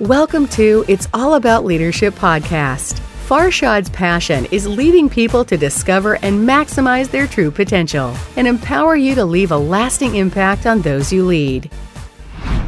Welcome to It's All About Leadership podcast. Farshad's passion is leading people to discover and maximize their true potential and empower you to leave a lasting impact on those you lead.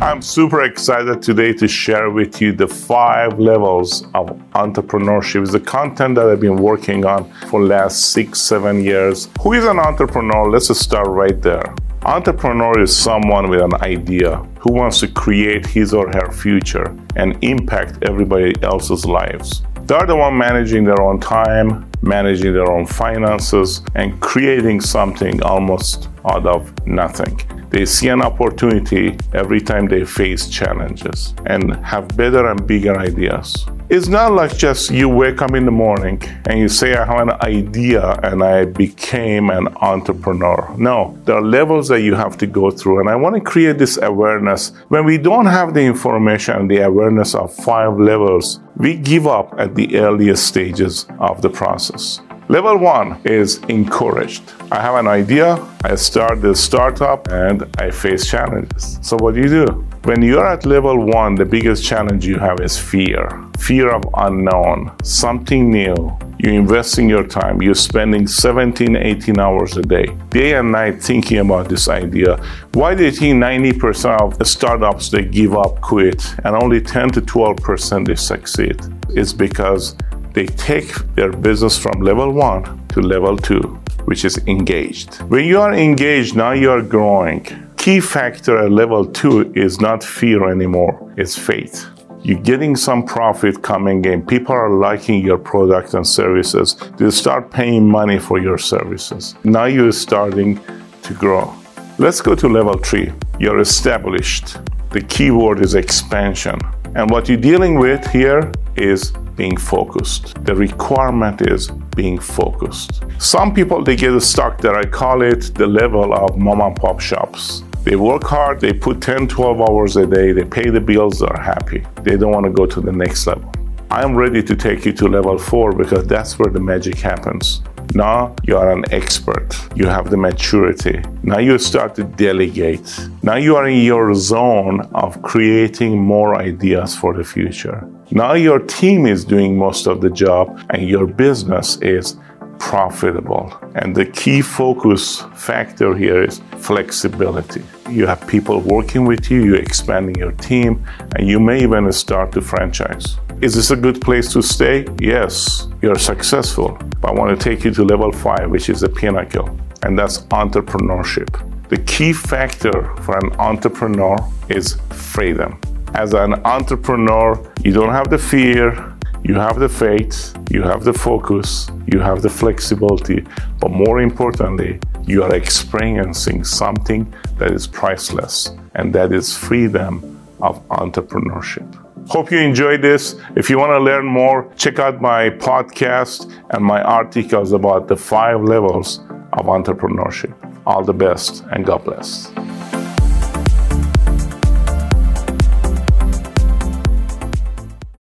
I'm super excited today to share with you the five levels of entrepreneurship. It's the content that I've been working on for last six, seven years. Who is an entrepreneur? Let's start right there. Entrepreneur is someone with an idea who wants to create his or her future and impact everybody else's lives. They're the one managing their own time, managing their own finances, and creating something almost out of nothing. They see an opportunity every time they face challenges and have better and bigger ideas. It's not like just you wake up in the morning and you say, I have an idea and I became an entrepreneur. No, there are levels that you have to go through. And I want to create this awareness. When we don't have the information and the awareness of five levels, we give up at the earliest stages of the process. Level one is encouraged. I have an idea, I start the startup, and I face challenges. So, what do you do? When you're at level one, the biggest challenge you have is fear fear of unknown, something new. You're investing your time, you're spending 17, 18 hours a day, day and night thinking about this idea. Why do you think 90% of the startups they give up, quit, and only 10 to 12% they succeed? It's because they take their business from level one to level two, which is engaged. When you are engaged, now you are growing key factor at level two is not fear anymore, it's faith. You're getting some profit coming in. People are liking your product and services. They start paying money for your services. Now you're starting to grow. Let's go to level three. You're established. The key word is expansion. And what you're dealing with here is being focused. The requirement is being focused. Some people they get stuck there. I call it the level of mom and pop shops. They work hard, they put 10, 12 hours a day, they pay the bills, they're happy. They don't want to go to the next level. I'm ready to take you to level four because that's where the magic happens. Now you are an expert. You have the maturity. Now you start to delegate. Now you are in your zone of creating more ideas for the future. Now your team is doing most of the job and your business is profitable. And the key focus factor here is flexibility. You have people working with you, you're expanding your team, and you may even start to franchise. Is this a good place to stay? Yes, you're successful. But I want to take you to level five, which is the pinnacle, and that's entrepreneurship. The key factor for an entrepreneur is freedom. As an entrepreneur, you don't have the fear, you have the faith, you have the focus, you have the flexibility, but more importantly, you are experiencing something that is priceless, and that is freedom of entrepreneurship. Hope you enjoyed this. If you want to learn more, check out my podcast and my articles about the five levels of entrepreneurship. All the best and God bless.